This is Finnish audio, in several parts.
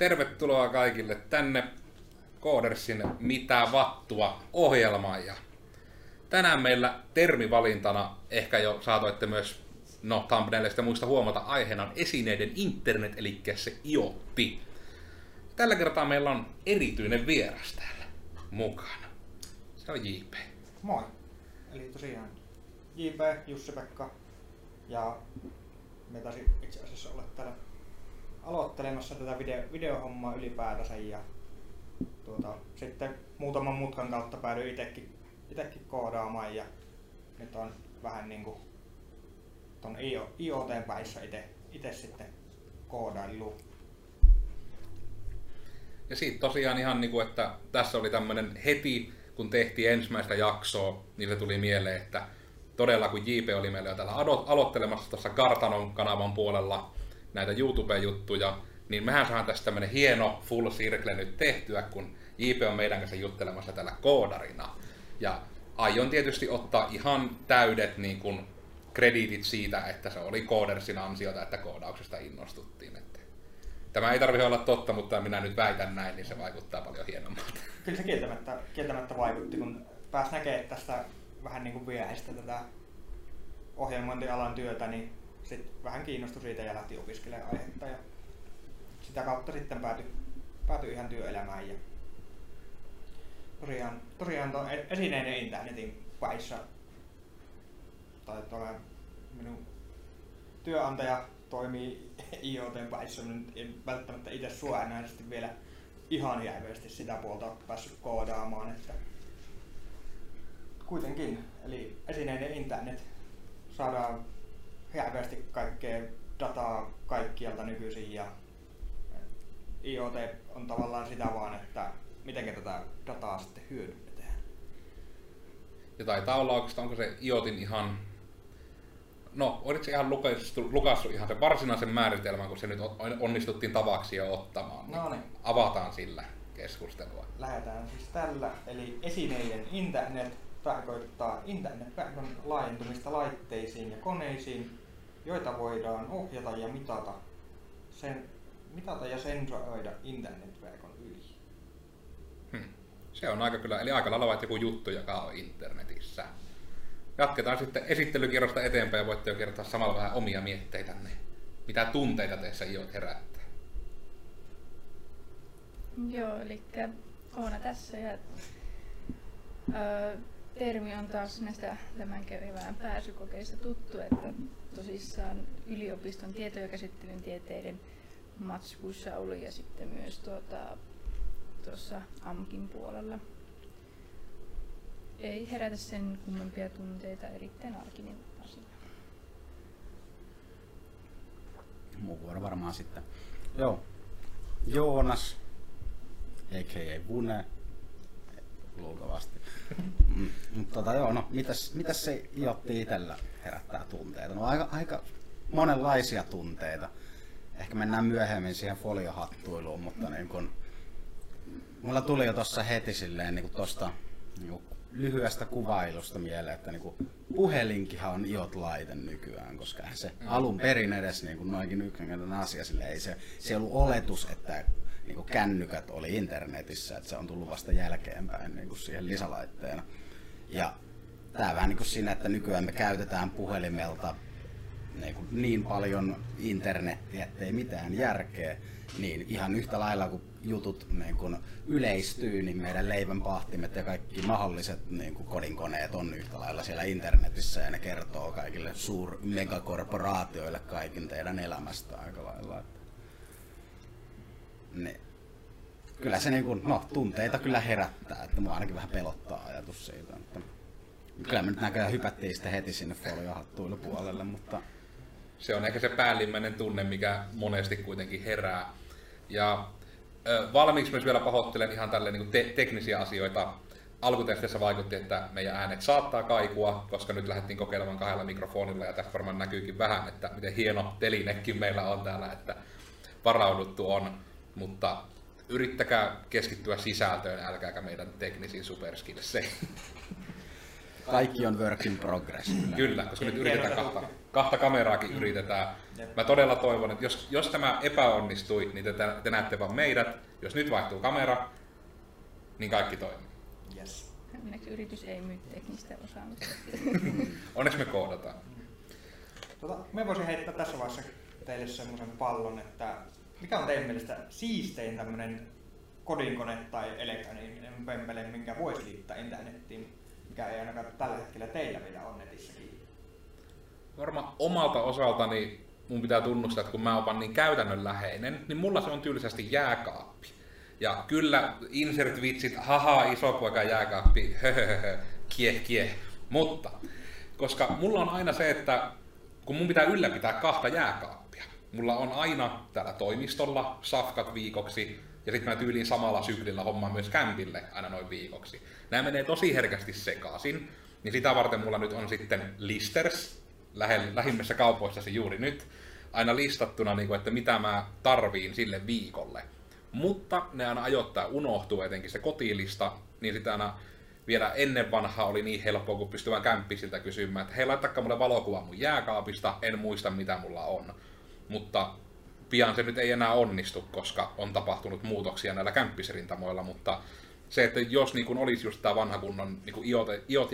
Tervetuloa kaikille tänne Koodersin Mitä vattua ohjelmaan. Ja tänään meillä termivalintana, ehkä jo saatoitte myös no, thumbnailista muista huomata, aiheena on esineiden internet, eli se IoTi. Tällä kertaa meillä on erityinen vieras täällä mukana. Se on JP. Moi. Eli tosiaan JP, Jussi-Pekka ja me taisi itse asiassa olla täällä aloittelemassa tätä video, videohommaa ylipäätänsä ja tuota, sitten muutaman mutkan kautta päädyin itekin, itekin koodaamaan ja nyt on vähän niinku ton IoT päissä ite, ite sitten koodaillut. Ja siitä tosiaan ihan niinku, että tässä oli tämmönen heti, kun tehtiin ensimmäistä jaksoa, niin se tuli mieleen, että todella kun JP oli meillä jo täällä aloittelemassa tuossa Kartanon kanavan puolella näitä YouTube-juttuja, niin mehän saadaan tästä tämmönen hieno full circle nyt tehtyä, kun JP on meidän kanssa juttelemassa täällä koodarina. Ja aion tietysti ottaa ihan täydet niin kuin, krediitit siitä, että se oli koodersin ansiota, että koodauksesta innostuttiin. Että tämä ei tarvitse olla totta, mutta minä nyt väitän näin, niin se vaikuttaa paljon hienommalta. Kyllä se kieltämättä, kieltämättä vaikutti, kun pääsi näkemään tästä vähän niin kuin viehestä tätä ohjelmointialan työtä, niin sit vähän kiinnostui siitä ja lähti opiskelemaan aihetta. Ja sitä kautta sitten päätyi, päätyi ihan työelämään. Ja tosiaan, tosiaan tuon esineiden internetin paissa tai minun työnantaja toimii IoT paissa, nyt en välttämättä itse suoranaisesti vielä ihan järveesti sitä puolta päässyt koodaamaan, että kuitenkin, eli esineiden internet saadaan hirveästi kaikkea dataa kaikkialta nykyisin ja IoT on tavallaan sitä vaan, että miten tätä dataa sitten hyödynnetään. Ja taitaa olla oikeastaan, onko se IoTin ihan no, oliko se ihan lukassut, lukassut ihan sen varsinaisen määritelmän, kun se nyt onnistuttiin tavaksi jo ottamaan. No niin. Avataan sillä keskustelua. Lähdetään siis tällä, eli esineiden internet tarkoittaa internetverkon laajentumista laitteisiin ja koneisiin, joita voidaan ohjata ja mitata, sen, mitata ja sensuroida internetverkon yli. Hmm. Se on aika kyllä, eli aika lailla joku juttu, joka on internetissä. Jatketaan sitten esittelykierrosta eteenpäin ja voitte jo kertoa samalla vähän omia mietteitänne. Mitä tunteita teissä iot herättää? Joo, eli Oona tässä ja ö, termi on taas näistä tämän kevään pääsykokeista tuttu, että tosissaan yliopiston tietoja käsittelyn tieteiden matskuissa oli ja sitten myös tuota, tuossa AMKin puolella. Ei herätä sen kummempia tunteita, erittäin arkinen asia. Muu vuoro varmaan sitten. Joo. Joonas, a.k.a. Vune, luultavasti. Mm, tota, joo, no, mitäs, mitäs se Jotti itsellä herättää tunteita? No aika, aika monenlaisia tunteita. Ehkä mennään myöhemmin siihen foliohattuiluun, mutta niin kun, mulla tuli jo tuossa heti silleen niin tosta niin lyhyestä kuvailusta mieleen, että niin puhelinkinhan on iot laite nykyään, koska se mm. alun perin edes niin kuin noinkin yksinkertainen asia, sille ei se, se ollut oletus, että niin kuin kännykät oli internetissä, että se on tullut vasta jälkeenpäin niin kuin siihen lisälaitteena. Ja tämä vähän niin kuin siinä, että nykyään me käytetään puhelimelta niin, kuin niin paljon internettiä, ettei mitään järkeä, niin ihan yhtä lailla kuin jutut niin kuin yleistyy, niin meidän leivänpahtimet ja kaikki mahdolliset niin kuin kodinkoneet on yhtä lailla siellä internetissä ja ne kertoo kaikille suur megakorporaatioille kaikin teidän elämästä aika lailla. Niin. Kyllä se niin kuin, no, tunteita kyllä herättää, että mua ainakin vähän pelottaa ajatus siitä. Että kyllä me nyt näköjään hypättiin sitten heti sinne foliohattuille puolelle, mutta... Se on ehkä se päällimmäinen tunne, mikä monesti kuitenkin herää. Ja ö, valmiiksi myös vielä pahoittelen ihan tälle niin te- teknisiä asioita. Alkutesteissä vaikutti, että meidän äänet saattaa kaikua, koska nyt lähdettiin kokeilemaan kahdella mikrofonilla ja tässä varmaan näkyykin vähän, että miten hieno telinekin meillä on täällä, että varauduttu on mutta yrittäkää keskittyä sisältöön, älkääkä meidän teknisiin superskillseihin. Kaikki on work in progress. Kyllä. Kyllä, koska nyt yritetään kahta, kahta kameraakin yritetään. Mä todella toivon, että jos, jos tämä epäonnistui, niin te, te näette vaan meidät. Jos nyt vaihtuu kamera, niin kaikki toimii. Yes. Onneksi yritys ei myy teknistä osaamista. Onneksi me koodataan. Tota, me voisin heittää tässä vaiheessa teille semmoisen pallon, että mikä on teidän mielestä siistein tämmöinen kodinkone tai elektroninen pempele, minkä voisi liittää internettiin, mikä ei ainakaan tällä hetkellä teillä vielä on netissä kiinni. Varmaan omalta osaltani mun pitää tunnustaa, että kun mä oon niin käytännönläheinen, niin mulla se on tyylisesti jääkaappi. Ja kyllä insert vitsit, haha, iso poika jääkaappi, kieh kieh. Mutta, koska mulla on aina se, että kun mun pitää ylläpitää kahta jääkaappia. Mulla on aina täällä toimistolla safkat viikoksi, ja sitten mä tyyliin samalla syklillä hommaan myös kämpille aina noin viikoksi. Nämä menee tosi herkästi sekaisin, niin sitä varten mulla nyt on sitten listers, lähimmässä kaupoissasi juuri nyt, aina listattuna, niin kuin, että mitä mä tarviin sille viikolle. Mutta ne aina ajoittaa unohtuu, etenkin se kotilista, niin sitä aina vielä ennen vanhaa oli niin helppoa, kun pystyi vaan kämppisiltä kysymään, että hei, laittakaa mulle valokuva mun jääkaapista, en muista mitä mulla on. Mutta pian se nyt ei enää onnistu, koska on tapahtunut muutoksia näillä kämppisrintamoilla, mutta se, että jos niin kun olisi just tämä vanha kunnon niin kun iot, iot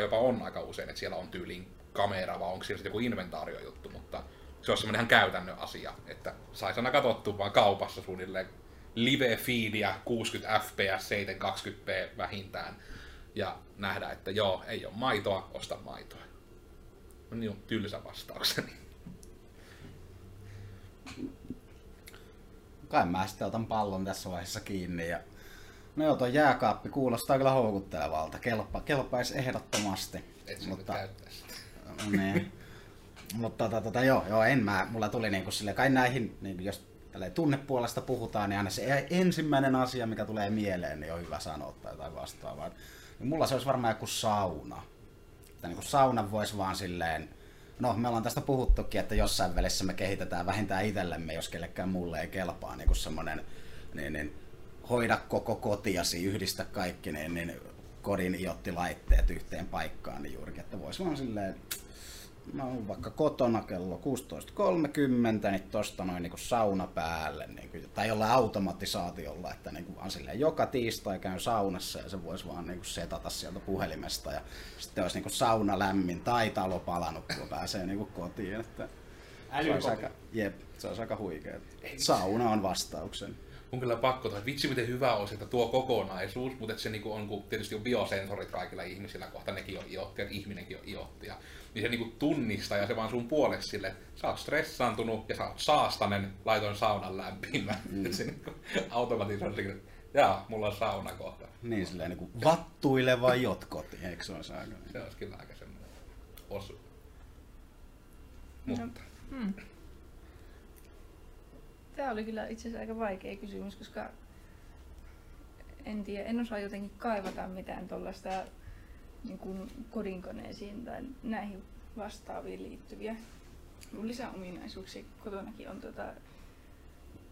jopa on aika usein, että siellä on tyyliin kamera, vai onko siellä joku inventaariojuttu, mutta se on semmoinen ihan käytännön asia, että saisi aina katsottua vaan kaupassa suunnilleen live feedia 60 fps 720p vähintään ja nähdä, että joo, ei ole maitoa, osta maitoa. No niin, tylsä vastaukseni. Kai mä sitten otan pallon tässä vaiheessa kiinni ja No joo, tuo jääkaappi kuulostaa kyllä houkuttelevalta. Kelpa, kelpaisi ehdottomasti. Et mutta, sitä. niin. Mutta tota, tota, joo, joo, en mä, mulla tuli niinku sille, kai näihin, niinku, jos tunnepuolesta puhutaan, niin aina se ensimmäinen asia, mikä tulee mieleen, niin on hyvä sanoa tai jotain vastaavaa. Niin mulla se olisi varmaan joku sauna. Että niinku saunan voisi vaan silleen, no me ollaan tästä puhuttukin, että jossain välissä me kehitetään vähintään itsellemme, jos kellekään mulle ei kelpaa niin semmonen, niin, niin, hoida koko kotiasi, yhdistä kaikki niin, niin kodin iottilaitteet yhteen paikkaan, niin juurikin, että voisi vaan silleen, mä oon vaikka kotona kello 16.30, niin tosta noin niin sauna päälle, niin kuin, tai jollain automatisaatiolla, että niin kuin vaan silleen, joka tiistai käyn saunassa ja se voisi vaan niin kuin setata sieltä puhelimesta ja sitten olisi niin kuin sauna lämmin tai talo palanut, kun pääsee niin kuin kotiin. Että se olisi Älykoti. aika, jep, se olisi aika huikea. Sauna on vastauksen. on kyllä pakko toi, vitsi miten hyvä olisi, että tuo kokonaisuus, mutta että se niinku on, kun tietysti on biosensorit kaikilla ihmisillä kohta, nekin on iottia, että ihminenkin on iottia, niin se niinku tunnistaa ja se vaan sun puolesta sille, että sä oot stressaantunut ja sä oot saastanen, laitoin saunan lämpimään. Mm. se niinku automatisoisi, että jaa, mulla on sauna kohta. Niin silleen niin kuin vattuileva jotkoti, eikö se olisi aika? Se olisi kyllä aika semmoinen osu. Mutta Hmm. Tämä oli kyllä itse asiassa aika vaikea kysymys, koska en tiedä, en osaa jotenkin kaivata mitään tuollaista niin kuin kodinkoneisiin tai näihin vastaaviin liittyviä lisäominaisuuksia kotonakin on tota,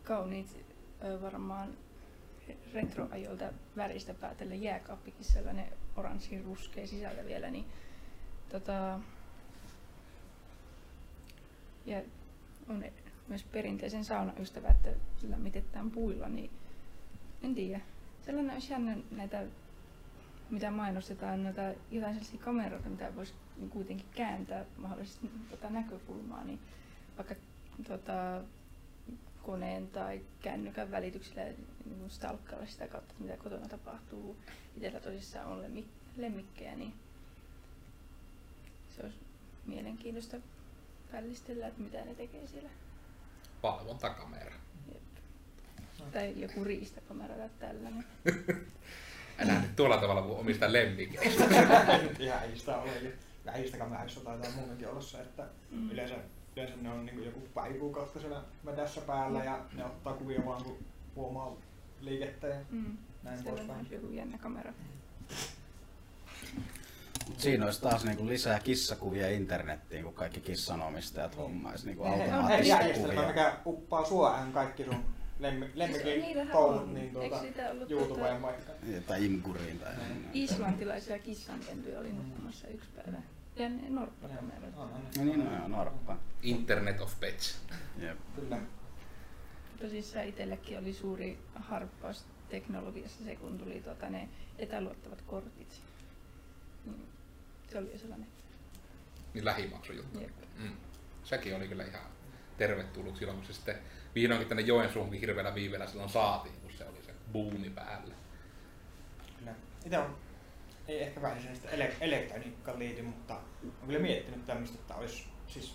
kauniit varmaan retroajolta väristä päätellen jääkaappikin sellainen oranssi ruskea sisällä vielä, niin tota, ja on myös perinteisen saunaystävä, että lämmitetään puilla, niin en tiedä. Sellainen olisi jännä näitä, mitä mainostetaan, näitä jotain sellaisia kameroita, mitä voisi kuitenkin kääntää mahdollisesti tota näkökulmaa, niin vaikka tota, koneen tai kännykän välityksellä niin stalkkailla sitä kautta, mitä kotona tapahtuu. Itsellä tosissaan on lemmik- lemmikkejä, niin se olisi mielenkiintoista vällistellä, että mitä ne tekee siellä. valvontakamera. Jep. Tai joku riistakamera tai tällainen. Älä nyt tuolla tavalla kuin omista lemmikeistä. Ihan ei sitä ole. Eli lähistäkamerissa taitaa muutenkin olla se, että Mm. yleensä, yleensä ne on niin joku pari kuukautta siellä metässä päällä ja ne ottaa kuvia vaan kun huomaa liikettä ja Mm. näin poispäin. joku jännä kamera. Mut Siinä olisi taas niinku lisää kissakuvia internettiin, kun kaikki kissanomistajat hommaisi niinku hei, automaattisia järjestelmä, kuvia. mikä uppaa suoraan kaikki sun lemmi, Siis lemmikin niitähän touhut on. niin tuota, YouTubeen tota- vaikka. Tai imkuriin tai... Islantilaisia kissankentyjä oli nukkumassa yksi päivä. Ja on, No niin, no norppa. Internet of Pets. Jep. Kyllä. Tosissaan itsellekin oli suuri harppaus teknologiassa se, kun tuli tota, ne etäluottavat kortit. Niin, se oli jo sellainen. Niin lähimaksujuttu. Jep. Mm. Sekin oli kyllä ihan tervetullut silloin, kun se sitten vihdoinkin tänne Joensuunkin hirveällä viiveellä silloin saatiin, kun se oli se buumi päällä. Kyllä. Itse on, ei ehkä varsinaisesti ele- elektroniikkaan liity, mutta olen kyllä miettinyt tämmöistä, että olisi, siis,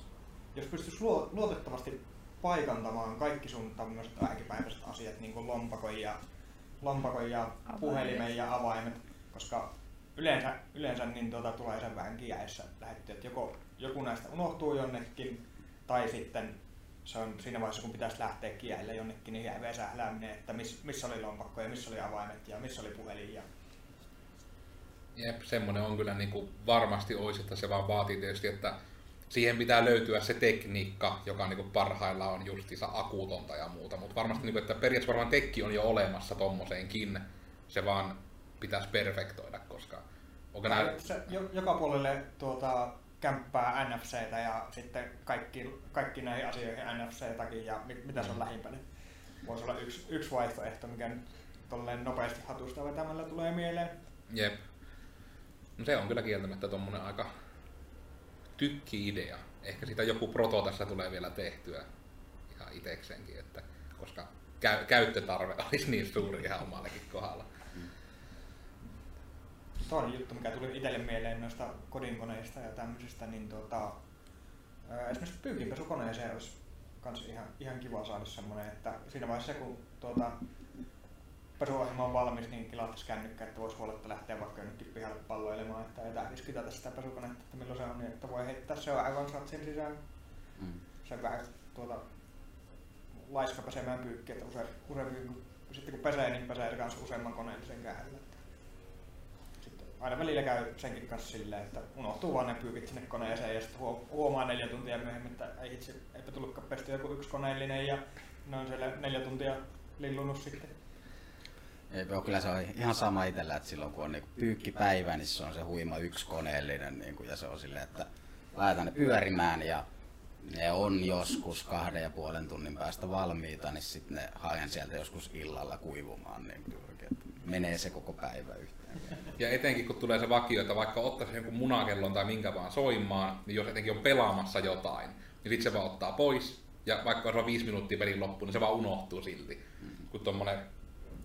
jos pystyisi luo, luotettavasti paikantamaan kaikki sun tämmöiset arkipäiväiset asiat, niin kuin lompakon ja, lompakon ja Avaimet. puhelimen ja avaimet, koska yleensä, yleensä niin tuota, tulee sen vähän kiäessä lähetty, että joko joku näistä unohtuu jonnekin, tai sitten se on siinä vaiheessa, kun pitäisi lähteä kiäille jonnekin, niin jää sählääminen, että miss, missä oli lompakko ja missä oli avaimet ja missä oli puhelin. Ja... Jep, semmoinen on kyllä niin kuin varmasti olisi, että se vaan vaatii tietysti, että siihen pitää löytyä se tekniikka, joka niin kuin parhailla on justiinsa akuutonta ja muuta, mutta varmasti niin kuin, että periaatteessa varmaan tekki on jo olemassa tommoseenkin, se vaan pitäisi perfektoida, koska onko nämä... Se, jo, joka puolelle tuota, kämppää NFCtä ja sitten kaikki, kaikki näihin asioihin NFC-takin ja mit, mitä se on Mm. lähimpänä. Voisi olla yksi, yksi vaihtoehto, mikä nyt tolleen nopeasti hatusta vetämällä tulee mieleen. Jep. No se on kyllä kieltämättä tommonen aika tykki-idea. Ehkä sitä joku proto tässä tulee vielä tehtyä ihan itekseenkin, että koska käy, käyttötarve olisi niin suuri ihan omallekin kohdalla. Toinen juttu, mikä tuli itselle mieleen noista kodinkoneista ja tämmöisistä, niin ää, esimerkiksi pyykinpesukoneeseen olisi kans ihan, ihan kiva saada semmoinen, että siinä vaiheessa kun tuota, pesuohjelma on valmis, niin kilattaisi kännykkä, että voisi huoletta lähteä vaikka jonnekin pihalle palloilemaan, että ei tarvitsisi kitata sitä pesukonetta, että milloin se on, niin että voi heittää se aivan satsin sisään. Mm. Se vähän tuota, laiska pesemään pyykkiä, että usein, usein kun, sitten kun pesee, niin pesee kanssa useamman koneellisen kädellä. Aina välillä käy senkin kanssa silleen, että unohtuu vaan ne pyykit sinne koneeseen ja sitten huo- huomaa neljä tuntia myöhemmin, että ei itse, eipä tullutkaan pesty joku yksi koneellinen ja ne on siellä neljä tuntia lillunut sitten. Ei, joo, kyllä se on ihan sama itsellä, että silloin kun on niinku pyykkipäivä, niin se on se huima yksi koneellinen niinku, ja se on silleen, että laitetaan ne pyörimään ja ne on joskus kahden ja puolen tunnin päästä valmiita, niin sitten ne haen sieltä joskus illalla kuivumaan, niin juurikin, että menee se koko päivä yhteen. Ja etenkin kun tulee se vakio, että vaikka ottaisi jonkun munakellon tai minkä vaan soimaan, niin jos etenkin on pelaamassa jotain, niin sitten se vaan ottaa pois. Ja vaikka vaan viisi minuuttia pelin loppuun, niin se vaan unohtuu silti. Kun tommonen,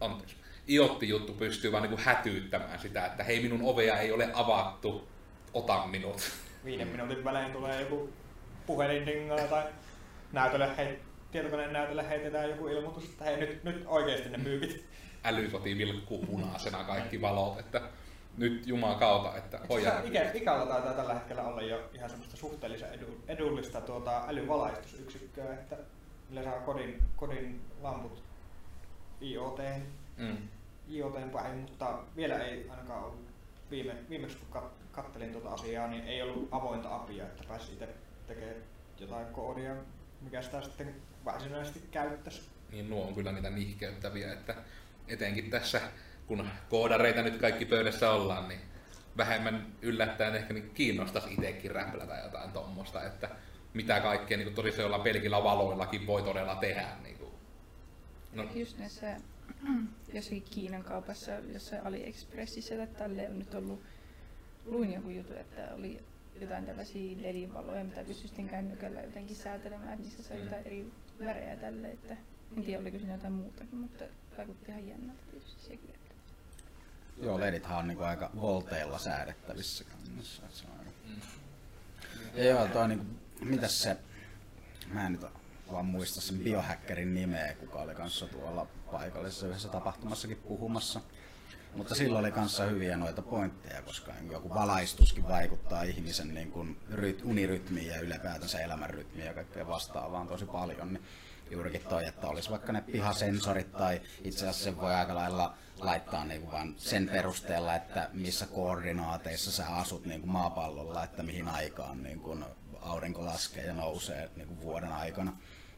anteeksi, iotti-juttu pystyy vaan niinku hätyyttämään sitä, että hei minun ovea ei ole avattu, ota minut. Viiden minuutin välein tulee joku puhelinringaa tai näytölle hei, tietokoneen näytölle heitetään joku ilmoitus, että hei nyt, nyt oikeasti ne pyykit. Älykoti vilkkuu punaisena kaikki valot, että nyt Jumalan kautta, että hoida. Ikä, ikällä taitaa tällä hetkellä olla jo ihan semmoista suhteellisen edu, edullista tuota, älyvalaistusyksikköä, että millä saa kodin, kodin lamput IoT, Mm. IoT päin, mutta vielä ei ainakaan ollut viime, viimeksi kun kat, kattelin tuota asiaa, niin ei ollut avointa apia, että pääsi itse tekemään jotain koodia, mikä sitä sitten varsinaisesti käyttäisi. niin nuo on kyllä niitä nihkeyttäviä, että etenkin tässä, kun koodareita nyt kaikki pöydässä ollaan, niin vähemmän yllättäen ehkä niin kiinnostaisi itsekin räplätä jotain tuommoista, että mitä kaikkea niin jollain pelkillä valoillakin voi todella tehdä. Niin kuin. No, Just näissä jossakin Kiinan kaupassa, jossain AliExpressissä tai tälleen on nyt ollut, luin joku juttu, että oli jotain tällaisia LED-valoja, mitä pystyi sitten kännykällä jotenkin säätelemään, että niissä sai Mm. jotain eri värejä tälle, että en tiedä oliko siinä jotain muutakin, mutta vaikutti ihan jännältä tietysti sekin. Että. Joo, ledithan on niinku aika volteilla säädettävissä kannassa. Se on aika... mm. Ja joo, toi niinku, mitäs se, mä en nyt vaan muista sen biohackerin nimeä, kuka oli kanssa tuolla paikallisessa yhdessä tapahtumassakin puhumassa. Mutta sillä oli kanssa hyviä noita pointteja, koska niin joku valaistuskin vaikuttaa ihmisen niin kuin ryt, unirytmiin ja ylipäätänsä elämänrytmiin ja kaikkea vastaavaan tosi paljon. Niin juurikin toi, että olisi vaikka ne pihasensorit tai itse asiassa sen voi aika lailla laittaa niin kuin vaan sen perusteella, että missä koordinaateissa sä asut niin kuin maapallolla, että mihin aikaan niin kuin aurinko laskee ja nousee niin kuin vuoden aikana.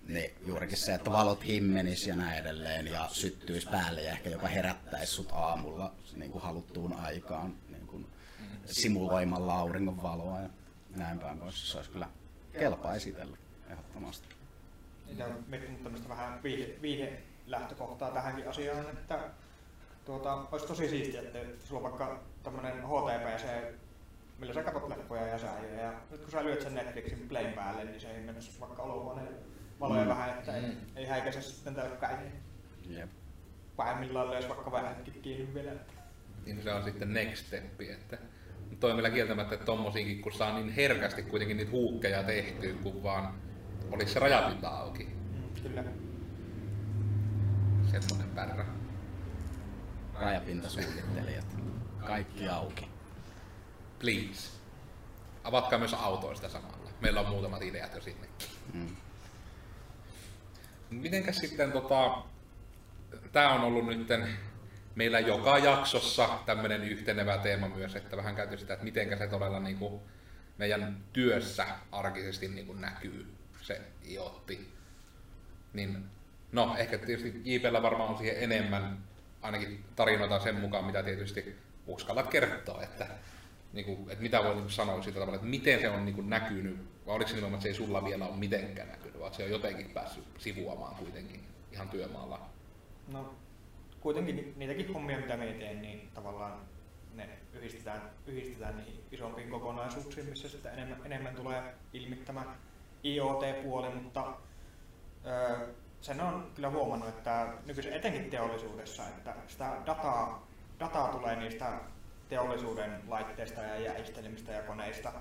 Niin juurikin se, että valot himmenis ja näin edelleen ja syttyisi päälle ja ehkä jopa herättäisi sut aamulla niin kuin haluttuun aikaan niin kuin simuloimalla auringon valoa ja näin päin pois. Se olisi kyllä kelpaa esitellä ehdottomasti. On miettinyt tämmöistä vähän viihde, viihde lähtökohtaa tähänkin asiaan, että tuota, olisi tosi siistiä, että sulla on vaikka tämmöinen HTPC, millä sä katsot leffoja ja säijöjä, ja nyt kun sä lyöt sen Netflixin playn päälle, niin se ei mennä vaikka olohuoneen valoja mm. vähän, että ei, ei häikäise sitten telkkäihin. Jep. Pahimmillaan löysi vaikka vähänkin kiinni vielä. Niin se on sitten next step, että toi meillä kieltämättä, että tommosiinkin, kun saa niin herkästi kuitenkin niitä huukkeja tehtyä, kun vaan olisi se rajapinta auki. Mm, kyllä. Semmoinen pärrä. Rajapintasuunnittelijat. Kaikki auki. Please. Avatkaa myös autoista samalla. Meillä on muutamat ideat jo sinnekin. Mm. Mitenkäs sitten tota, tää on ollut nytten meillä joka jaksossa tämmöinen yhtenevä teema myös, että vähän käyty sitä, että mitenkä se todella niin kuin meidän työssä arkisesti niin kuin näkyy se iotti. Niin, no ehkä tietysti JPllä varmaan on siihen enemmän ainakin tarinoita sen mukaan, mitä tietysti uskallat kertoa, että, niin kuin, että mitä voi niin sanoa siitä tavalla, että miten se on niin kuin näkynyt, vai oliko se nimenomaan, että se ei sulla vielä ole mitenkään näkynyt, vaan se on jotenkin päässyt sivuamaan kuitenkin ihan työmaalla. No, kuitenkin ni- niitäkin hommia, mitä me teen, niin tavallaan ne yhdistetään, yhdistetään niihin isompiin kokonaisuuksiin, missä sitten enemmän, enemmän tulee ilmi tämä IoT-puoli, mutta öö, sen on kyllä huomannut, että nykyisen etenkin teollisuudessa, että sitä dataa, dataa tulee niistä teollisuuden laitteista ja järjestelmistä ja koneista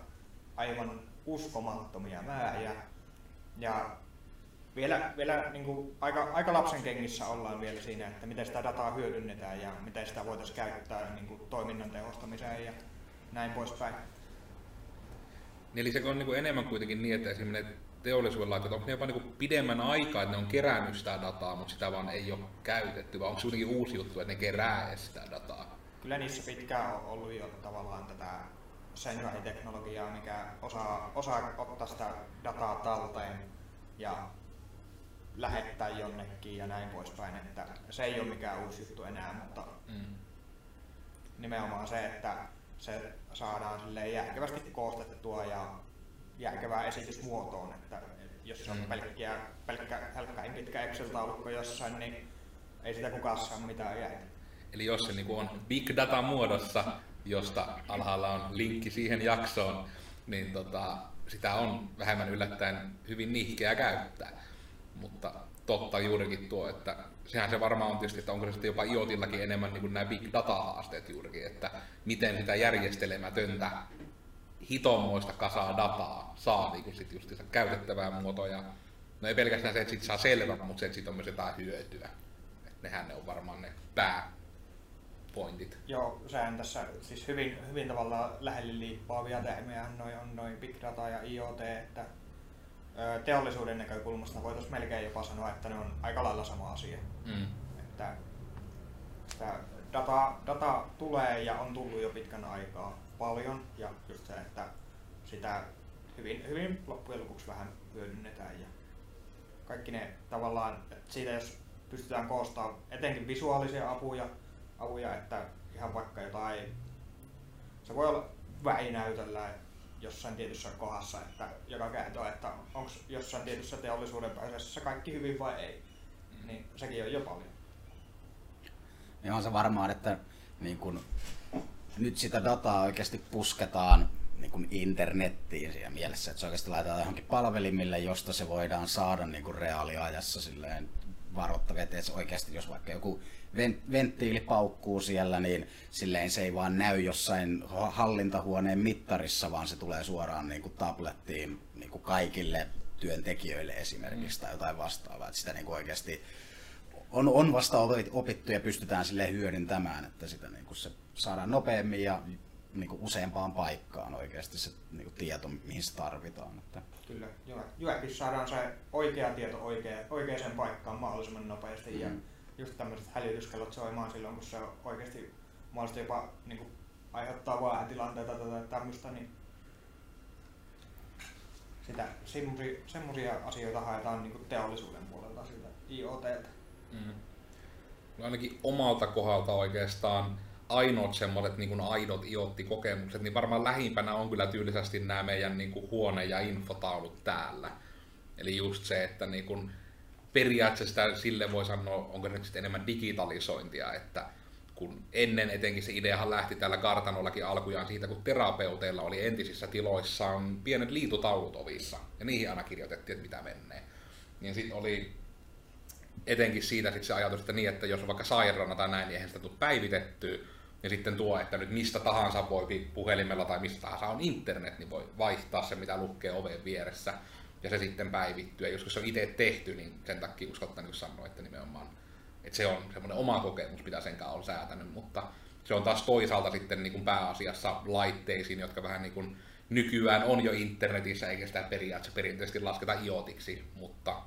aivan uskomattomia määriä. Ja vielä, vielä niin kuin aika, aika lapsen kengissä ollaan vielä siinä, että miten sitä dataa hyödynnetään ja miten sitä voitaisiin käyttää niin kuin toiminnan tehostamiseen ja näin poispäin. Niin eli se on niin kuin enemmän kuitenkin niin, että esimerkiksi ne teollisuuden laitteet, onko ne jopa niin kuin pidemmän aikaa, että ne on kerännyt sitä dataa, mutta sitä vaan ei ole käytetty, vai onko se kuitenkin uusi juttu, että ne kerää edes sitä dataa? Kyllä niissä pitkään on ollut jo tavallaan tätä sensoриteknologiaa, mikä osaa, osaa ottaa sitä dataa talteen ja lähettää jonnekin ja näin poispäin, että se ei ole mikään uusi juttu enää, mutta Mm. nimenomaan se, että se saadaan järkevästi koostettua ja järkevää esitysmuotoon, että jos se on Mm. pelkkiä, pelkkä helkkain pitkä Excel-taulukko jossain, niin ei sitä kukaan saa mitään jäätä. Eli jos se niin kuin on big data muodossa, josta alhaalla on linkki siihen jaksoon, niin tota, sitä on vähemmän yllättäen hyvin nihkeä käyttää. Mutta totta juurikin tuo, että sehän se varmaan on tietysti, että onko se jopa IoTillakin enemmän niin kuin nämä big data-haasteet juurikin, että miten sitä järjestelemätöntä hitomoista kasaa dataa saa niin kuin sit justiinsa käytettävää muotoja. No ei pelkästään se, että sit saa selvä, mutta se, että siitä on myös jotain hyötyä. Et nehän ne on varmaan ne pääpointit. Joo, sehän tässä siis hyvin, hyvin tavallaan lähelle liippaavia termejä noin on noin big data ja IoT, että teollisuuden näkökulmasta voitaisiin melkein jopa sanoa, että ne on aika lailla sama asia. Mm. Että sitä data, data tulee ja on tullut jo pitkän aikaa paljon ja just se, että sitä hyvin, hyvin loppujen lopuksi vähän hyödynnetään ja kaikki ne tavallaan, että siitä jos pystytään koostamaan etenkin visuaalisia apuja, apuja, että ihan vaikka jotain, se voi olla väinäytöllä jossain tietyssä kohdassa, että joka kertoo, että onko jossain tietyssä teollisuuden prosessissa kaikki hyvin vai ei, niin sekin on jo paljon. Niin on se varmaan, että niin kun, nyt sitä dataa oikeasti pusketaan niin kun internettiin siinä mielessä, että se oikeasti laitetaan johonkin palvelimille, josta se voidaan saada niin kun reaaliajassa silleen varoittavia, että oikeasti jos vaikka joku venttiili paukkuu siellä, niin silleen se ei vaan näy jossain hallintahuoneen mittarissa, vaan se tulee suoraan niin kuin tablettiin niin kuin kaikille työntekijöille esimerkiksi tai jotain vastaavaa. Että sitä niin kuin oikeasti on, on vasta opi- opittu ja pystytään sille hyödyntämään, että sitä niin kuin se saadaan nopeammin ja niin kuin useampaan paikkaan oikeasti se niin kuin tieto, mihin se tarvitaan. Että, Kyllä, joo. Saadaan se oikea tieto oikea, oikeaan paikkaan mahdollisimman nopeasti ja Mm. Just tämmöiset hälytyskellot soimaan silloin, kun se oikeasti mahdollisesti jopa niin kuin, aiheuttaa vaaratilanteita tai tämmöistä, niin sitä, semmoisia asioita haetaan niin teollisuuden puolelta siitä IoTltä. Mm. No ainakin omalta kohdalta oikeastaan ainoat semmoiset niin aidot IoT-kokemukset, niin varmaan lähimpänä on kyllä tyylisesti nämä meidän niin kuin huone- ja infotaulut täällä. Eli just se, että niin kuin periaatteessa sille voi sanoa, onko se nyt enemmän digitalisointia, että kun ennen etenkin se ideahan lähti täällä kartanollakin alkujaan siitä, kun terapeuteilla oli entisissä tiloissaan pienet liitutaulut ovissa, ja niihin aina kirjoitettiin, että mitä menee. Niin sitten oli etenkin siitä sit se ajatus, että niin, että jos on vaikka sairaana tai näin, niin eihän sitä tule päivitettyä, ja sitten tuo, että nyt mistä tahansa voi puhelimella tai mistä tahansa on internet, niin voi vaihtaa se, mitä lukee oven vieressä, ja se sitten päivittyy. Ja joskus se on itse tehty, niin sen takia uskaltaa niin sanoa, että nimenomaan että se on semmoinen oma kokemus, mitä sen kanssa on säätänyt, mutta se on taas toisaalta sitten niin kuin pääasiassa laitteisiin, jotka vähän niin kuin nykyään on jo internetissä, eikä sitä periaatteessa perinteisesti lasketa iotiksi, mutta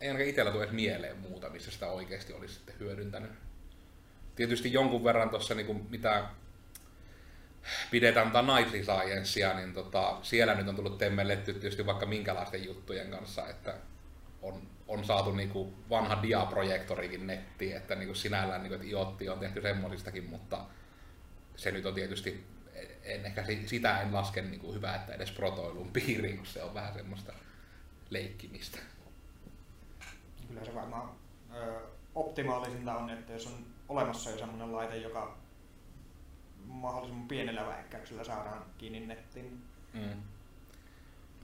ei ainakaan itsellä tule mieleen muuta, missä sitä oikeasti olisi sitten hyödyntänyt. Tietysti jonkun verran tuossa, niin mitä pidetään tätä Nightly Sciencea, niin tota, siellä nyt on tullut temmelletty tietysti vaikka minkälaisten juttujen kanssa, että on, on saatu niinku vanha diaprojektorikin nettiin, että niinku sinällään niinku, että IoT on tehty semmoisistakin, mutta se nyt on tietysti, en ehkä sitä en laske niinku hyvää, että edes protoilun piiriin, kun se on vähän semmoista leikkimistä. Kyllä se varmaan ö, optimaalisinta on, että jos on olemassa jo semmoinen laite, joka mahdollisimman pienellä väikkäyksellä saadaan kiinni nettiin. Mm.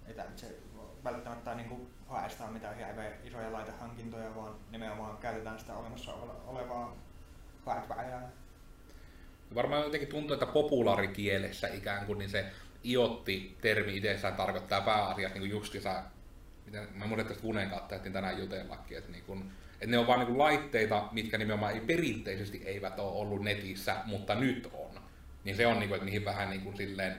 Ei se välttämättä niin kuin haestaan mitään hirveän isoja laitehankintoja, vaan nimenomaan käytetään sitä olemassa olevaa hardwarea. Varmaan jotenkin tuntuu, että populaarikielessä ikään kuin niin se iotti-termi itsessään tarkoittaa pääasiassa niin justissa, mitä mä muistan tästä Vunen kautta, että tänään jutellakin, että, niin kuin, että ne on vain niin laitteita, mitkä nimenomaan ei perinteisesti eivät ole ollut netissä, mutta nyt on. Niin se on, niin kuin, että mihin vähän niin kuin silleen,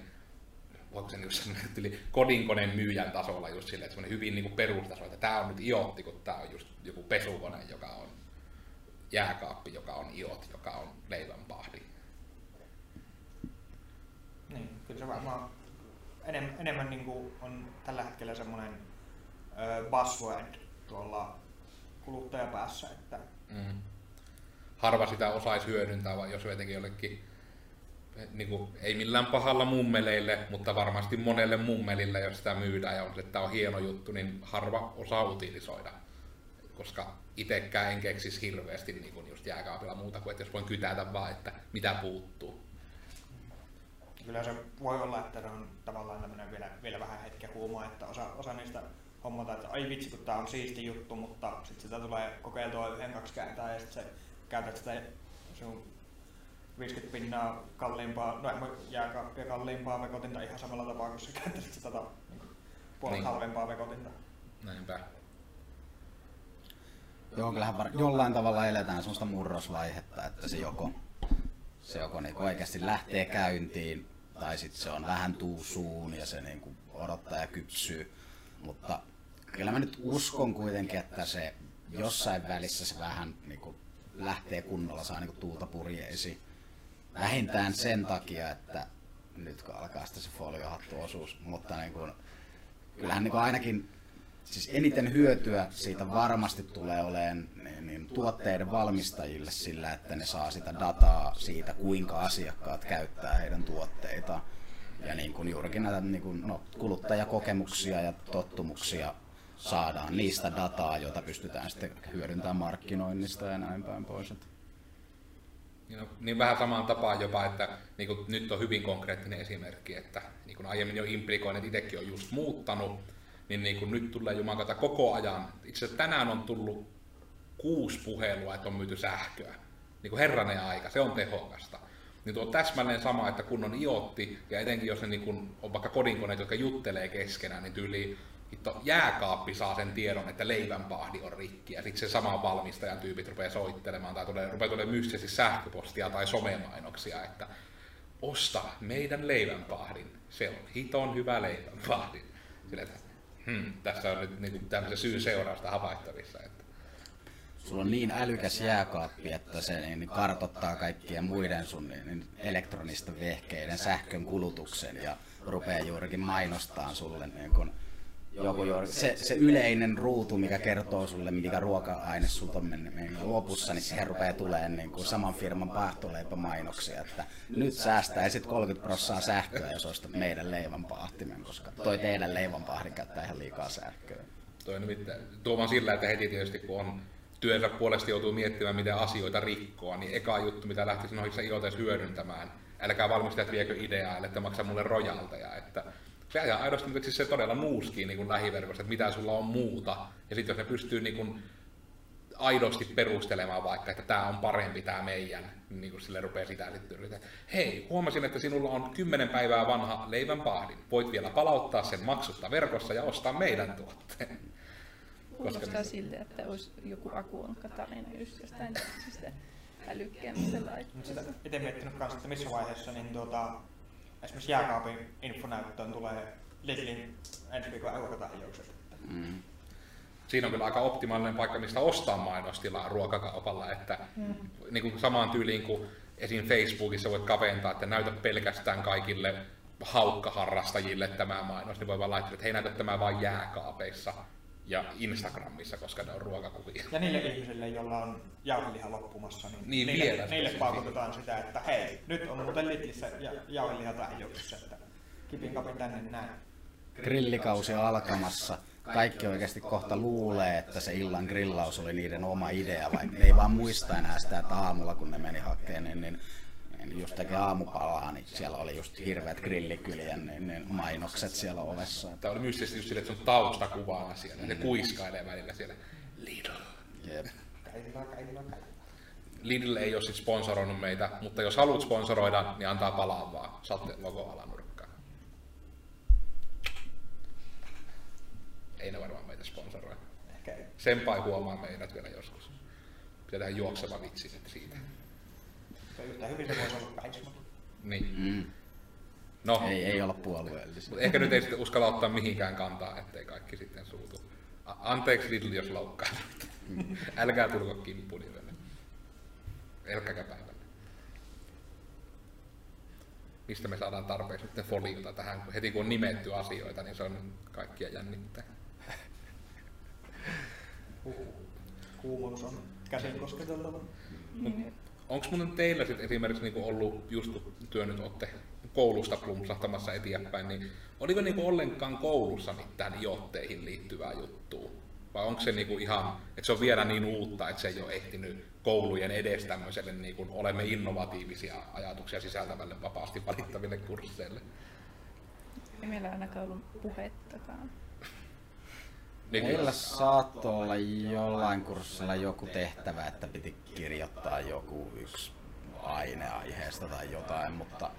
voiko se niin kodinkoneen myyjän tasolla just silleen, että hyvin niin perustaso, että tämä on nyt iotti, kun tämä on just joku pesukone, joka on jääkaappi, joka on iot, joka on leivänpahdi. Niin, kyllä se varmaan enemmän, enemmän niin kuin on tällä hetkellä semmoinen buzzword tuolla kuluttajapäässä, että mm. harva sitä osaisi hyödyntää, vaan jos jotenkin jollekin niin kuin, ei millään pahalla mummeleille, mutta varmasti monelle mummelille, jos sitä myydään ja on, että tämä on hieno juttu, niin harva osaa utilisoida. Koska itsekään en keksisi hirveästi niin kuin just jääkaapilla muuta kuin, että jos voin kytätä vaan, että mitä puuttuu. Kyllä se voi olla, että on tavallaan tämmöinen vielä, vielä vähän hetken huuma, että osa, osa niistä hommata, että ai vitsi kun tämä on siisti juttu, mutta sitten sitä tulee kokeiltua yhden kaksi kääntää ja sitten käytät sitä sun 50 pinnaa kalliimpaa, no jääkaappia kalliimpaa vekotinta ihan samalla tapaa, kun sä käyttäisit sitä tota, niin puolet niin. halvempaa vekotinta. Näinpä. Joo, kyllähän var- jollain tavalla eletään sellaista murrosvaihetta, että se joko, se joko niin oikeasti lähtee käyntiin, tai sitten se on vähän tuusuun ja se niin kuin odottaa ja kypsyy. Mutta kyllä mä nyt uskon kuitenkin, että se jossain välissä se vähän niin kuin lähtee kunnolla, saa niin kuin tuulta purjeisiin. Vähintään sen takia, että nyt kun alkaa sitten se foliohattuosuus, mutta niin kuin, kyllähän niin kuin ainakin siis eniten hyötyä siitä varmasti tulee olemaan niin, niin tuotteiden valmistajille sillä, että ne saa sitä dataa siitä, kuinka asiakkaat käyttää heidän tuotteitaan. Ja niin kuin juurikin näitä niin kuin, no, kuluttajakokemuksia ja tottumuksia saadaan niistä dataa, jota pystytään sitten hyödyntämään markkinoinnista ja näin päin pois. Niin, no, niin vähän samaan tapaan jopa, että niin kuin, nyt on hyvin konkreettinen esimerkki, että niin kuin aiemmin jo implikoin, että itsekin on just muuttanut, niin, niin kuin nyt tulee jumakata koko ajan. Itse asiassa tänään on tullut kuusi puhelua, että on myyty sähköä. Niin kuin herranen aika, se on tehokasta. Niin tuo on täsmälleen sama, että kun on iotti, ja etenkin jos ne niin kuin on vaikka kodinkoneet, jotka juttelee keskenään, niin tyyli hitto, jääkaappi saa sen tiedon, että leivänpahdi on rikki, ja sitten se sama valmistajan tyypit rupeaa soittelemaan, tai tulee, rupeaa tulemaan mystisesti sähköpostia tai somemainoksia, että osta meidän leivänpahdin, se on hiton hyvä leivänpahdi. Sille, että hmm, tässä on nyt niin tämmöisen syyn seurausta havaittavissa. Että. Sulla on niin älykäs jääkaappi, että se niin kartottaa kaikkien muiden sun niin elektronisten vehkeiden sähkön kulutuksen ja rupeaa juurikin mainostaa sulle niin joku juuri, se, se yleinen ruutu, mikä kertoo sulle, mikä ruoka-aine sulta on mennyt lopussa, niin siihen rupeaa tulemaan niin kuin saman firman paahtoleipämainoksia, että nyt säästäisit 30 prosenttia sähköä, jos ostat meidän leivänpaahtimen, koska toi teidän leivänpahdin käyttää ihan liikaa sähköä. Toi nimittäin, tuo vaan sillä, että heti tietysti kun on työnsä puolesta joutuu miettimään, miten asioita rikkoa, niin eka juttu, mitä lähtisin noissa IoTs hyödyntämään, älkää valmistajat viekö ideaa, että maksaa mulle rojalteja, että se ajaa aidosti mutta siis se todella nuuskii niin lähiverkosta, että mitä sulla on muuta. Ja sitten jos ne pystyy niin kuin aidosti perustelemaan vaikka, että tämä on parempi tämä meidän, niin kuin sille rupeaa sitä sitten yrittää. Hei, huomasin, että sinulla on 10 päivää vanha leivän pahdin. Voit vielä palauttaa sen maksutta verkossa ja ostaa meidän tuotteen. Kuulostaa Koska... siltä, että olisi joku akuonkka-tarina just jostain tämmöisestä älykkäämistä laitteesta. Itse miettinyt kanssa, että missä vaiheessa niin tuota, esimerkiksi jääkaapin infonäyttöön tulee Lidlin ensi viikon ruokatarjoukset. Mm. Siinä on kyllä aika optimaalinen paikka, mistä ostaa mainostilaa ruokakaupalla, että mm. niin kuin samaan tyyliin kuin esim. Facebookissa voit kaventaa, että näytä pelkästään kaikille haukkaharrastajille tämä mainos, niin voi vaan laittaa, että hei näytä tämä vain jääkaapeissa ja Instagramissa, koska ne on ruokakuvia. Ja niille ihmisille, joilla on jauheliha loppumassa, niin, niin niille, vielä niille paukutetaan sitä, että hei, nyt on muuten Lidlissä ja jauheliha tarjouksessa, että kipin kapin tänne näin. Grillikausi on alkamassa. Kaikki oikeasti kohta luulee, että se illan grillaus oli niiden oma idea, vaikka ei vaan muista enää sitä, että aamulla kun ne meni hakemaan, niin niin just tekee aamupalaa, niin siellä oli just hirveät grillikylien niin, niin mainokset siellä ovessa. Tämä oli mystisesti just sille, että se on taustakuvaana siellä, mm. se kuiskailee välillä siellä. Lidl. Jep. Lidl ei ole siis sponsoroinut meitä, mutta jos haluat sponsoroida, niin antaa palaa vaan. Saatte logo alanurkkaan. Ei ne varmaan meitä sponsoroi. Senpai huomaa meidät vielä joskus. Pitää tehdä juokseva vitsi siitä. Yhtä hyvin se voisi olla Kaisma. Niin. Mm. No. Ei, ei olla puolueellisia. Ehkä nyt ei sitten uskalla ottaa mihinkään kantaa, ettei kaikki sitten suutu. A- anteeksi Lidl, jos loukkaan. Mm. Älkää tulko kimppuun vielä. Elkäkä päivänä. Mistä me saadaan tarpeeksi nyt foliota tähän, heti kun on nimetty asioita, niin se on kaikkia jännittää. Kuumuus on käsin kosketeltava. Niin onko mun teillä sit esimerkiksi niinku ollut, just kun työ nyt olette koulusta plumpsahtamassa eteenpäin, niin oliko niinku ollenkaan koulussa mitään iotteihin liittyvää juttua? Vai onko se niinku ihan, että se on vielä niin uutta, että se ei ole ehtinyt koulujen edes tämmöiselle niinku, olemme innovatiivisia ajatuksia sisältävälle vapaasti valittaville kursseille? Ei meillä ainakaan ollut puhettakaan. Niin Meillä saattoi olla jollain kurssilla joku tehtävä, että piti kirjoittaa joku yksi aine aiheesta tai jotain, mutta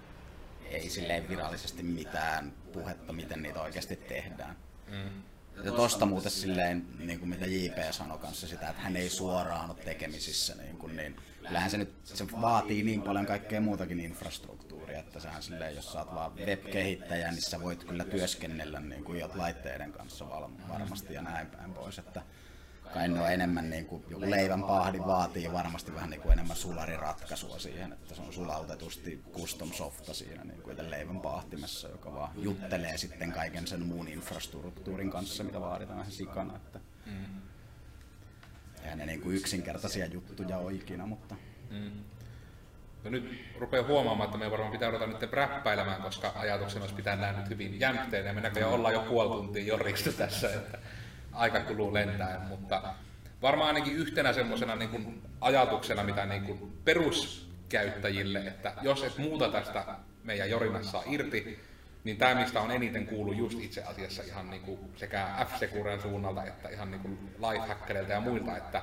ei silleen virallisesti mitään puhetta, miten niitä oikeasti tehdään. Mm. Ja tosta muuten silleen, niin kuin mitä JP sanoi kanssa sitä, että hän ei suoraan ole tekemisissä, niin, kuin, niin kyllähän se nyt se vaatii niin paljon kaikkea muutakin infrastruktuuria, että sehän silleen, jos sä oot vaan web-kehittäjä, niin sä voit kyllä työskennellä niin kuin laitteiden kanssa varmasti ja näin päin pois, että kai ne on enemmän niin kuin, joku leivän pahdi vaatii varmasti vähän niin kuin enemmän sulariratkaisua siihen, että se on sulautetusti custom softa siinä niin kuin leivän pahtimessa, joka vaan juttelee sitten kaiken sen muun infrastruktuurin kanssa, mitä vaaditaan sikana. Että mm. Eihän ne niin kuin yksinkertaisia juttuja ole ikinä, mutta... Mm. No nyt rupeaa huomaamaan, että me varmaan pitää ruveta nyt räppäilemään, koska ajatuksena olisi pitää nähdä nyt hyvin jämpteinä. Me näköjään ollaan jo puoli tuntia jorista tässä, että aika kuluu lentäen, mutta varmaan ainakin yhtenä semmoisena niin ajatuksena, mitä niin kuin peruskäyttäjille, että jos et muuta tästä meidän jorinassa irti, niin tämä, mistä on eniten kuullut just itse asiassa ihan niin kuin sekä F-Securen suunnalta että ihan niin kuin lifehackereilta ja muilta, että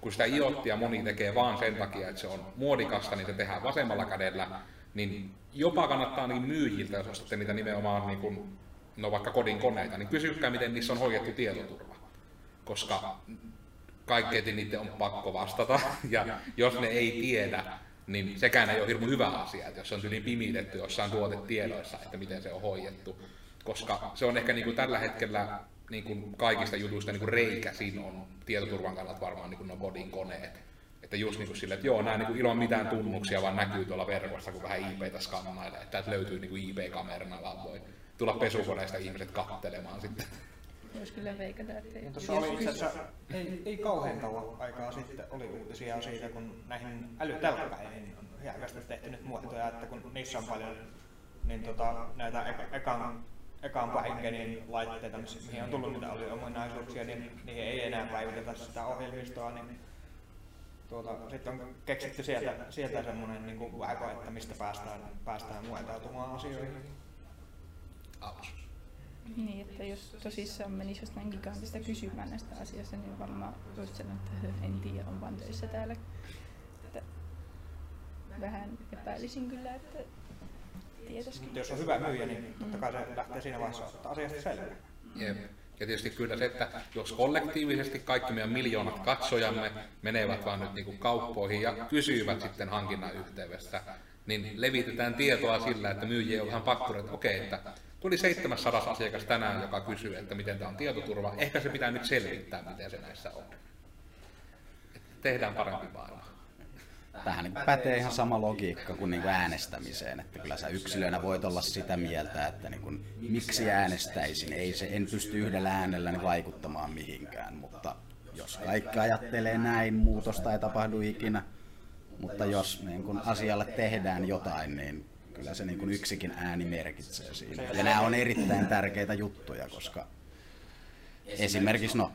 kun sitä iottia moni tekee vaan sen takia, että se on muodikasta, niin se tehdään vasemmalla kädellä, niin jopa kannattaa niin myyjiltä, jos ostatte niitä nimenomaan niin kuin, no vaikka kodin koneita, niin kysykää, miten niissä on hoidettu tietoturva. Koska kaikkein niiden on pakko vastata, ja jos ne ei tiedä, niin sekään ei ole hirveän hyvä asia, että jos se on yli pimitetty jossain tuotetiedoissa, että miten se on hoidettu. Koska se on ehkä niin kuin tällä hetkellä niin kuin kaikista jutuista niin kuin reikä siinä on tietoturvan kannalta varmaan niin kuin no kodin koneet. Että just niin kuin sille, että joo, nämä niin kuin ilman mitään tunnuksia vaan näkyy tuolla verkossa, kun vähän IPtä skannailee, että löytyy niin IP-kamerana, voi tulla pesukoneesta ihmiset kattelemaan sitten. Jos kyllä veikata, että ei. Tuossa oli itse asiassa, ei, ei kauhean kauan aikaa sitten oli uutisia siitä, kun näihin älytelkkäihin on hienosti tehty nyt muotoja, että kun niissä on paljon niin tota, näitä eka, ekan, ekan pahinkenin laitteita, mihin on tullut niitä aliominaisuuksia, niin niihin ei enää päivitetä sitä ohjelmistoa, niin tuota, sitten on keksitty sieltä, sieltä semmoinen niin kuin vaiko, että mistä päästään, päästään muotautumaan asioihin. Avus. Niin, että jos tosissaan menisi jostain gigantista kysymään näistä asioista, niin varmaan voisi sanoa, että "Höh, en tiedä, on vaan töissä täällä. Että vähän epäilisin kyllä, että tietäisikin. Mutta jos on hyvä myyjä, niin totta kai se lähtee siinä vaiheessa ottaa asiasta selvää. Jep. Ja tietysti kyllä se, että jos kollektiivisesti kaikki meidän miljoonat katsojamme menevät vaan nyt niin kuin kauppoihin ja kysyvät sitten hankinnan yhteydessä, niin levitetään tietoa sillä, että myyjiä on vähän pakko, että okei, että tuli 700 asiakas tänään, joka kysyy, että miten tämä on tietoturva. Ehkä se pitää nyt selvittää, miten se näissä on. Että tehdään parempi maailma. Tähän niin pätee ihan sama logiikka kuin, niin kuin äänestämiseen, että kyllä sä yksilönä voit olla sitä mieltä, että niin kuin, miksi äänestäisin, ei se, en pysty yhdellä äänellä niin vaikuttamaan mihinkään, mutta jos kaikki ajattelee näin, muutosta ei tapahdu ikinä, mutta jos niin kuin asialle tehdään jotain, niin kyllä se niin kuin yksikin ääni merkitsee siinä. Ja nämä on erittäin tärkeitä juttuja, koska esimerkiksi, no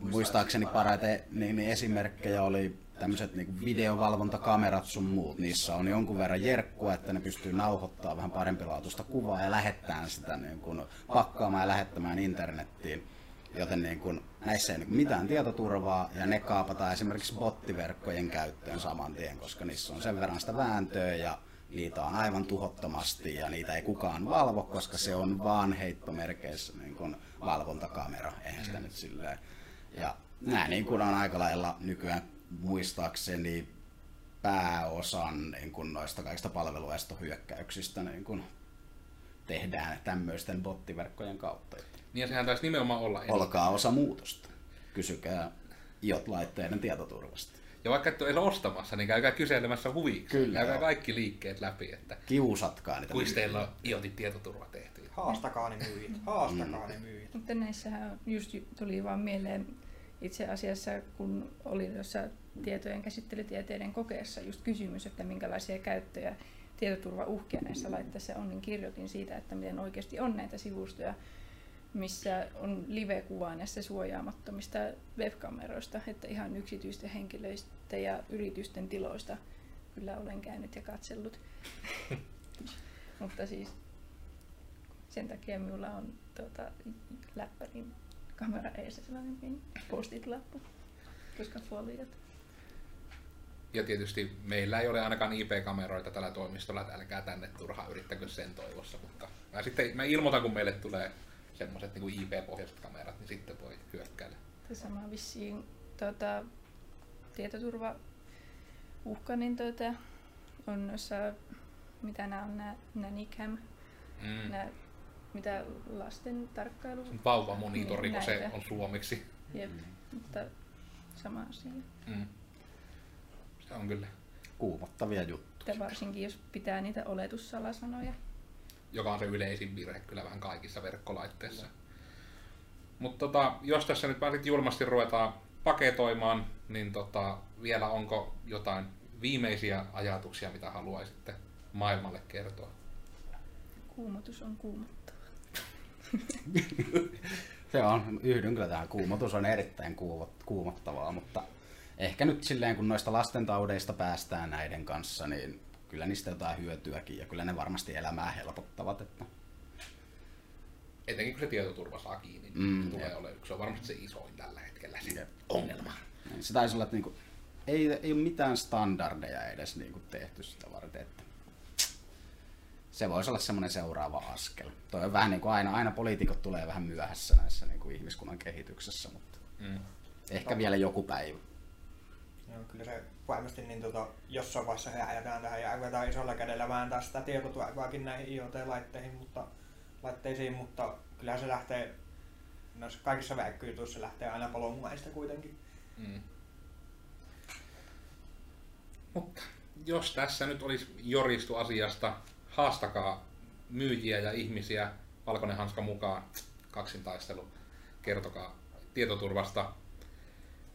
muistaakseni parhaiten niin, niin esimerkkejä oli tämmöiset niin videovalvontakamerat sun muut. Niissä on jonkun verran jerkkua, että ne pystyy nauhoittamaan vähän parempilaatuista kuvaa ja lähettämään sitä niin kuin, pakkaamaan ja lähettämään internettiin. Joten niin kuin, näissä ei niin kuin mitään tietoturvaa ja ne kaapataan esimerkiksi bottiverkkojen käyttöön saman tien, koska niissä on sen verran sitä vääntöä ja niitä on aivan tuhottomasti ja niitä ei kukaan valvo, koska se on vaan heittomerkeissä niin kuin valvontakamera, eihän sitä nyt silleen. Ja nämä niin kuin on aika lailla nykyään muistaakseni pääosan niin kuin noista kaikista palveluestohyökkäyksistä niin kuin tehdään tämmöisten bottiverkkojen kautta. Niin ja sehän taisi nimenomaan olla. Olkaa osa muutosta. Kysykää IOT-laitteiden tietoturvasta. Ja vaikka et ole edes ostamassa, niin käykää kyselemässä huviksi. Kyllä, Käykää joo. kaikki liikkeet läpi, että Kiusatkaa niitä. kuinka teillä on IoTin tietoturva tehty. Haastakaa ne myyjät, haastakaa ne myyjät. Mutta näissähän on- just ju- tuli vaan mieleen itse asiassa, kun oli tuossa tietojen käsittelytieteiden kokeessa just kysymys, että minkälaisia käyttöjä tietoturvauhkia näissä laitteissa on, niin kirjoitin siitä, että miten oikeasti on näitä sivustoja, missä on live-kuvaa näistä suojaamattomista webkameroista, että ihan yksityisten henkilöistä ja yritysten tiloista kyllä olen käynyt ja katsellut. Mutta siis sen takia minulla on tuota, läppärin kamera eessä sellainen pieni postit-lappu, koska foliot. Ja tietysti meillä ei ole ainakaan IP-kameroita tällä toimistolla, että älkää tänne turhaan yrittäkö sen toivossa. Mutta mä, sitten, mä ilmoitan, kun meille tulee semmoiset niin IP-pohjaiset kamerat, niin sitten voi hyökkäillä. Tämä sama vissiin tuota, tietoturva uhka, niin tuota, on noissa, mitä nämä on, nämä Nannycam, Mm. nämä, mitä lasten tarkkailu. Vauvamonitori, kun se on suomeksi. Jep, mutta sama asia. Mm. Se on kyllä. Kuumottavia juttuja. Varsinkin jos pitää niitä oletussalasanoja. Joka on se yleisin virhe kyllä vähän kaikissa verkkolaitteissa. Mutta tota, jos tässä nyt sit julmasti ruvetaan paketoimaan, niin tota, vielä onko jotain viimeisiä ajatuksia, mitä haluaisitte maailmalle kertoa? Kuumotus on kuumottava. Se on, yhdyn kyllä tähän. Kuumotus on erittäin kuumo- kuumottavaa, mutta ehkä nyt silleen, kun noista lastentaudeista päästään näiden kanssa, niin kyllä niistä jotain hyötyäkin ja kyllä ne varmasti elämää helpottavat. Että Etenkin kun se tietoturva saa kiinni, niin Mm, tulee olemaan, se on varmasti se isoin tällä hetkellä se Jep. ongelma. niin se taisi olla, että niinku, ei, ei ole mitään standardeja edes niinku tehty sitä varten. Että se voisi olla semmoinen seuraava askel. Toi on vähän niin kuin aina, aina poliitikot tulee vähän myöhässä näissä niin kuin ihmiskunnan kehityksessä, mutta Mm. ehkä vielä joku päivä. Joo, kyllä se varmasti niin tota, jossain vaiheessa häädetään tähän ja aletaan isolla kädellä vääntää sitä tietoturvaakin näihin IoT-laitteihin, mutta, laitteisiin, mutta kyllähän se lähtee, noissa kaikissa verkkojutuissa se lähtee aina palomumaista kuitenkin. Mm. Mutta jos tässä nyt olisi joristu asiasta, haastakaa myyjiä ja ihmisiä, valkoinen hanska mukaan, kaksintaistelu, kertokaa tietoturvasta.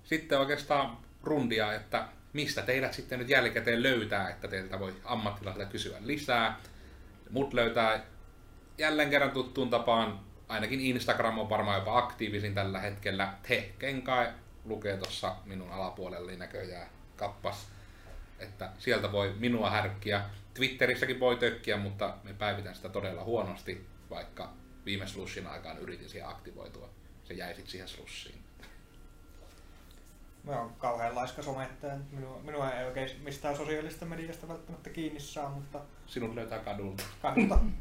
Sitten oikeastaan rundia, että mistä teidät sitten nyt jälkikäteen löytää, että teiltä voi ammattilaiselta kysyä lisää. Mut löytää jälleen kerran tuttuun tapaan, ainakin Instagram on varmaan jopa aktiivisin tällä hetkellä. Te Kenkai lukee tuossa minun alapuolellani näköjään kappas, että sieltä voi minua härkkiä. Twitterissäkin voi tökkiä, mutta me päivitän sitä todella huonosti, vaikka viime slushin aikaan yritin siihen aktivoitua. Se jäi sitten siihen slussiin. Mä oon kauhean laiska somettaja. Minua, minua ei oikein mistään sosiaalista mediasta välttämättä kiinni saa, mutta Sinut löytää kadulta kannattaa.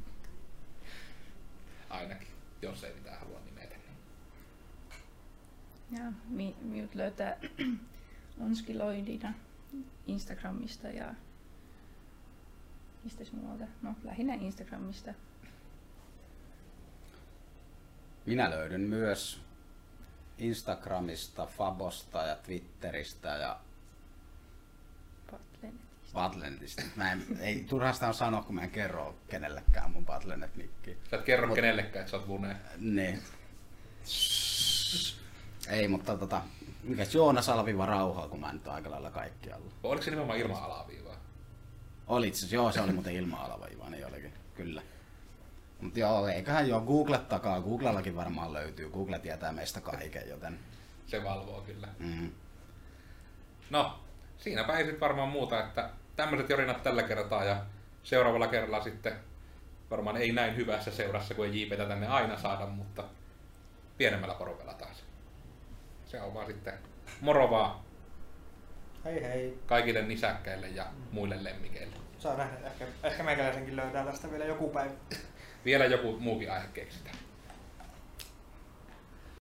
ainakin, jos ei mitään halua nimetä. Ja mi, minut löytää Onskiloidina Instagramista ja mistä muualta? No lähinnä Instagramista. Minä löydyn myös Instagramista, Fabosta ja Twitteristä ja. Batlentista. Mä en, ei turhasta on sanoa, kun mä en kerro kenellekään mun Batlenet-nikkiä. Sä et kerro Mut- kenellekään, että sä oot Vune. Niin. Ei, mutta tota, mikäs Joonas Alviva rauhaa, kun mä nyt aika lailla kaikkialla. Oliko se nimenomaan ilman alaviivaa? Oli itse asiassa, joo, se oli muuten ilma-alava niin olikin, kyllä. Mutta joo, eiköhän joo, Google takaa, Googlellakin varmaan löytyy, Google tietää meistä kaiken, joten... Se valvoo kyllä. Mm. No, siinäpä ei sit varmaan muuta, että tämmöiset jorinat tällä kertaa ja seuraavalla kerralla sitten varmaan ei näin hyvässä seurassa, kun ei JPtä tänne aina saada, mutta pienemmällä porukalla taas. Se on vaan sitten moro vaan Hei hei. kaikille nisäkkäille ja muille lemmikeille. Saa nähdä, ehkä, ehkä meikäläisenkin löytää tästä vielä joku päivä. Vielä joku muukin aihe keksitään.